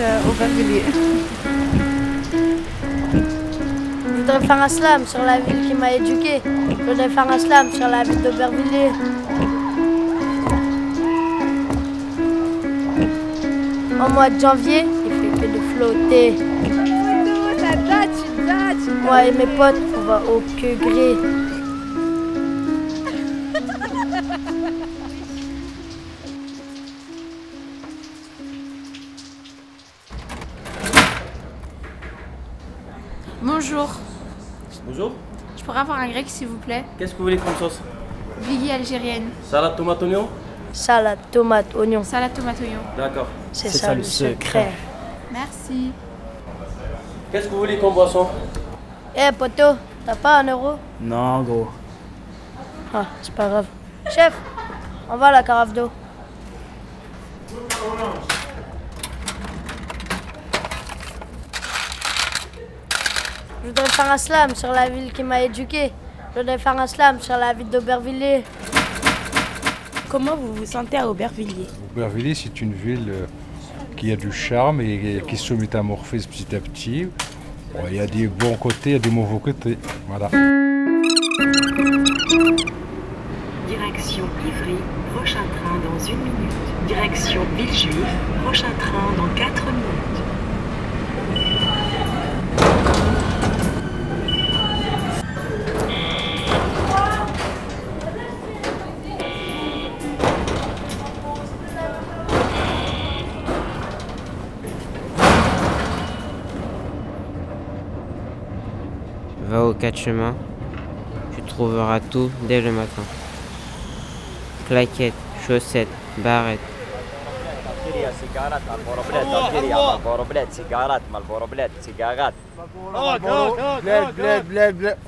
euh, Aubervilliers. Je voudrais faire un slam sur la ville qui m'a éduqué. Je voudrais faire un slam sur la ville d'Aubervilliers. En mois de janvier, il fait que de flotter. Moi et mes potes, on va au queue gris. Bonjour. Bonjour. Je pourrais avoir un grec s'il vous plaît Qu'est-ce que vous voulez comme sauce Viggy algérienne. Salade tomate oignon Salade, tomate, oignon. Salade tomate oignon. D'accord. C'est ça, le secret. Merci. Qu'est-ce que vous voulez comme boisson Eh poto, t'as pas un euro Non, gros. Ah, c'est pas grave. Chef, on va à la carafe d'eau. Je voudrais faire un slam sur la ville qui m'a éduqué. Je voudrais faire un slam sur la ville d'Aubervilliers. Comment vous vous sentez à Aubervilliers? Aubervilliers, c'est une ville euh, qui a du charme et qui se métamorphose petit à petit. Bon, il y a des bons côtés, il y a des mauvais côtés. Voilà. Direction Ivry, prochain train dans une minute. Direction Villejuif, prochain train dans 4 minutes. Va au quatre chemins, tu trouveras tout dès le matin. Claquettes, chaussettes, barrettes.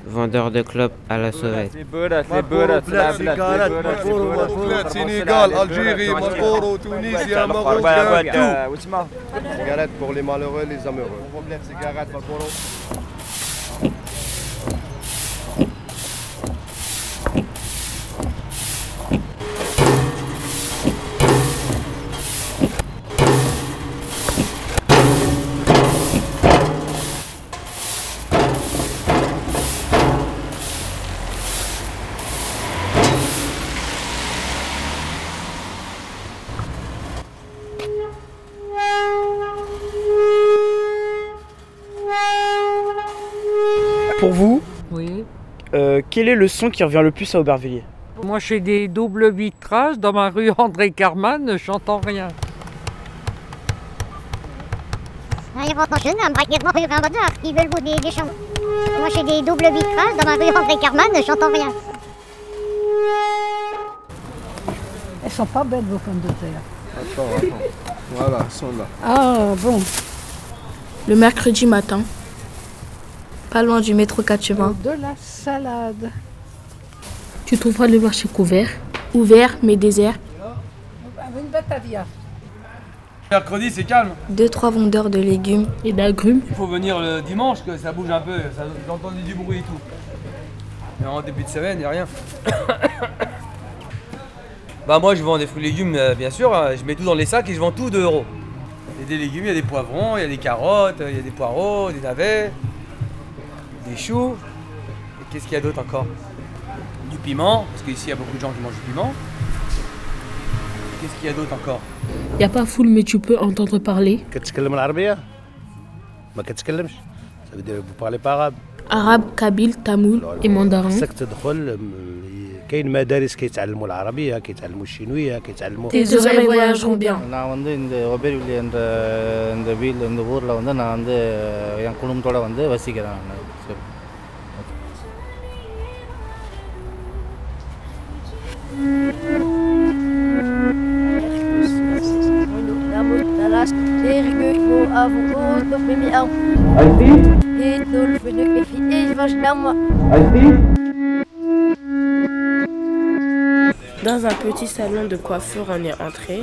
Vendeur de clopes à la sauvette. Sénégal, Algérie, Tunisie, Maroc, tout. Cigarette pour les malheureux, les amoureux. Pour vous, Oui. euh, quel est le son qui revient le plus à Aubervilliers? Moi, j'ai des doubles vitrages dans ma rue André Carman, j'entends rien. Moi j'ai des doubles vitrages dans ma rue André Carman, j'entends rien. Elles sont pas belles vos pommes de terre. Attends, attends. Voilà, ils sont là. Ah bon. Le mercredi matin, pas loin du métro 4 chemins, De la salade. tu trouveras le marché couvert, ouvert mais désert. Une batavia. Mercredi, c'est calme. Deux, trois vendeurs de légumes et d'agrumes. Il faut venir le dimanche, que ça bouge un peu. Ça, j'entends du bruit et tout. Mais en début de semaine, il n'y a rien. bah moi, je vends des fruits et légumes, euh, bien sûr. hein. Je mets tout dans les sacs et je vends tout 2 euros. Il y a des légumes, il y a des poivrons, il y a des carottes, il y a des poireaux, des navets, des choux. Qu'est-ce qu'il y a d'autre encore? Du piment, parce qu'ici il y a beaucoup de gens qui mangent du piment. Qu'est-ce qu'il y a d'autre encore? Il n'y a pas foule, mais tu peux entendre parler. Ça veut dire vous parlez arabe. Arabe, kabyle, tamoul et mandarin. Tes oreilles voyageront bien. Dans un petit salon de coiffure, on est entré.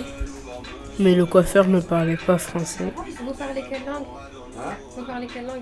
Mais le coiffeur ne parlait pas français. Vous parlez quelle langue? Vous parlez quelle langue?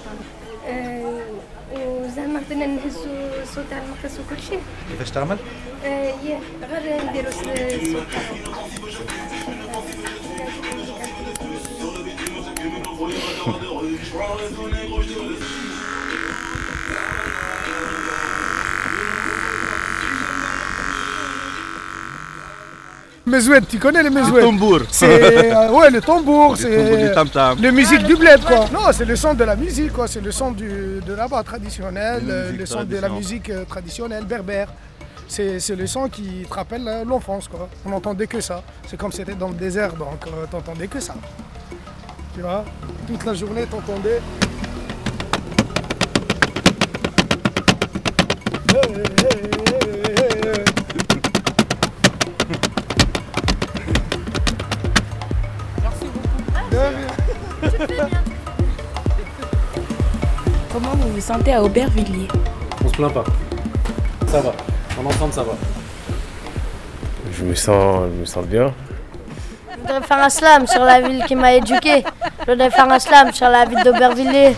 بدنا نهزو الصوت تاع المقص وكل شيء كيفاش تعمل؟ آه، غير نديرو الصوت Mezoued, tu connais les mezoued? Le tambour. C'est euh, ouais le tambour, c'est tambour du tam-tam. les musiques du bled quoi. Non, c'est le son de la musique quoi, c'est le son du, de là-bas traditionnel, La musique le son de la musique euh, traditionnelle berbère. C'est c'est le son qui te rappelle euh, l'enfance quoi. On n'entendait que ça. C'est comme c'était dans le désert donc euh, t'entendais que ça. Tu vois, toute la journée t'entendais. Hey, hey, hey, Vous sentez à Aubervilliers On se plaint pas. Ça va. En ensemble, ça va. Je me sens, je me sens bien. Je voudrais faire un slam sur la ville qui m'a éduqué. Je voudrais faire un slam sur la ville d'Aubervilliers.